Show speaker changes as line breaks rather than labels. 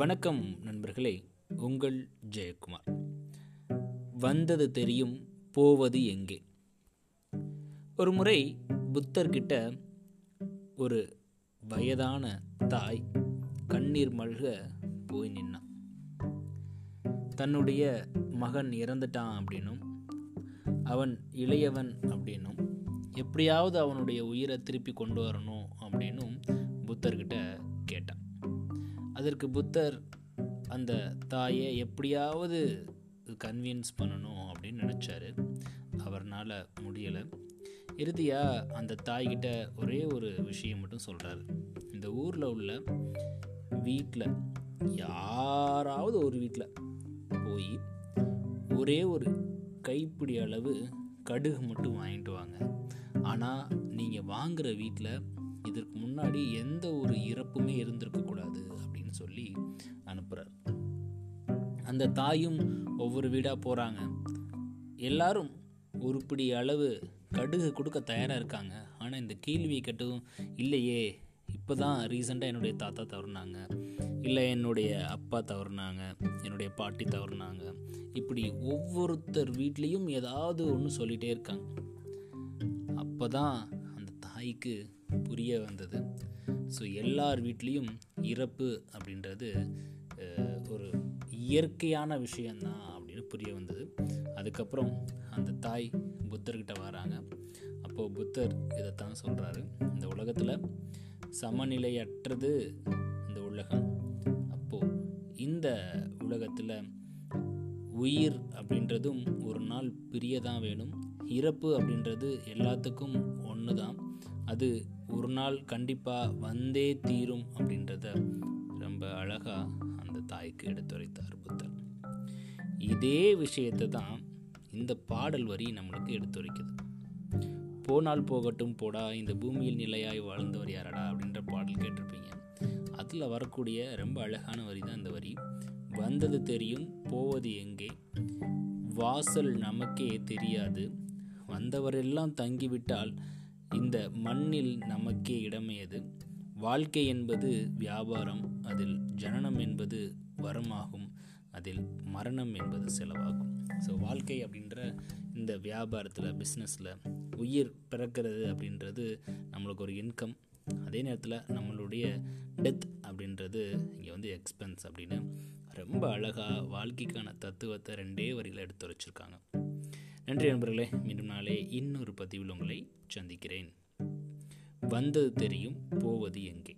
வணக்கம் நண்பர்களே உங்கள் ஜெயக்குமார். வந்தது தெரியும் போவது எங்கே? ஒரு முறை புத்தர்கிட்ட ஒரு வயதான தாய் கண்ணீர் மல்க போய் நின்னான். தன்னுடைய மகன் இறந்துட்டான் அப்படின்னும் அவன் இளையவன் அப்படின்னும் எப்படியாவது அவனுடைய உயிரை திருப்பி கொண்டு வரணும் அப்படின்னும் புத்தர்கிட்ட கேட்டான். அதற்கு புத்தர் அந்த தாயை எப்படியாவது கன்வின்ஸ் பண்ணணும் அப்படின்னு நினச்சாரு. அவர்னால் முடியலை. இறுதியாக அந்த தாய்கிட்ட ஒரே ஒரு விஷயம் மட்டும் சொல்கிறாரு இந்த ஊரில் உள்ள வீட்டில் யாராவது ஒரு வீட்டில் போய் ஒரே ஒரு கைப்பிடி அளவு கடுகு மட்டும் வாங்கிட்டு வாங்க. ஆனால் நீங்கள் வாங்குகிற வீட்டில் இதற்கு முன்னாடி எந்த ஒரு இறப்புமே இருந்திருக்கக்கூடாது அந்த தாயும் ஒவ்வொரு வீடாக போகிறாங்க எல்லாரும் உருப்படி அளவு கடுகு கொடுக்க தயாராக இருக்காங்க. ஆனால் இந்த கேள்வியை கேட்டதும் இல்லையே இப்போ தான் ரீசெண்டாக என்னுடைய தாத்தா தவறுனாங்க. இல்லை என்னுடைய அப்பா தவறுனாங்க. என்னுடைய பாட்டி தவறுனாங்க. இப்படி ஒவ்வொருத்தர் வீட்லேயும் ஏதாவது ஒன்று சொல்லிகிட்டே இருக்காங்க. அப்போ தான் அந்த தாய்க்கு புரிய வந்தது. ஸோ எல்லார் வீட்லேயும் இறப்பு அப்படின்றது ஒரு இயற்கையான விஷயந்தான் அப்படின்னு புரிய வந்தது. அதுக்கப்புறம் அந்த தாய் புத்தர்கிட்ட வராங்க. அப்போது புத்தர் இதைத்தான் சொல்கிறாரு இந்த உலகத்தில் சமநிலையற்றது இந்த உலகம். அப்போது இந்த உலகத்தில் உயிர் அப்படின்றதும் ஒரு நாள் பிரிய தான் வேணும். இறப்பு அப்படின்றது எல்லாத்துக்கும் ஒன்று தான் அது ஒரு நாள் கண்டிப்பாக வந்தே தீரும் அப்படின்றத ரொம்ப அழகாக அந்த தாய்க்கு எடுத்துரைத்தார் புத்தர். இதே விஷயத்தை தான் இந்த பாடல் வரி நம்மளுக்கு எடுத்துரைக்குது. போனால் போகட்டும் போடா இந்த பூமியில் நிலையாய் வாழ்ந்தவர் யாரடா அப்படின்ற பாடல் கேட்டிருப்பீங்க. அதில் வரக்கூடிய ரொம்ப அழகான வரி தான் இந்த வரி. வந்தது தெரியும் போவது எங்கே? வாசல் நமக்கே தெரியாது. வந்தவரெல்லாம் தங்கிவிட்டால் இந்த மண்ணில் நமக்கே இடமையது வாழ்க்கை என்பது வியாபாரம் அதில் ஜனனம் என்பது வரமாகும் அதில் மரணம் என்பது செலவாகும். ஸோ வாழ்க்கை அப்படின்ற இந்த வியாபாரத்தில் பிஸ்னஸில் உயிர் பிறக்கிறது அப்படின்றது நம்மளுக்கு ஒரு இன்கம் அதே நேரத்தில் நம்மளுடைய டெத் அப்படின்றது இங்கே வந்து எக்ஸ்பென்ஸ் அப்படின்னு ரொம்ப அழகாக வாழ்க்கைக்கான தத்துவத்தை ரெண்டே வரியில் எடுத்து வச்சுருக்காங்க. நன்றி நண்பர்களே மீண்டும் நாளே இன்னொரு பதிவில் உங்களை சந்திக்கிறேன். வந்தது தெரியும் போவது எங்கே?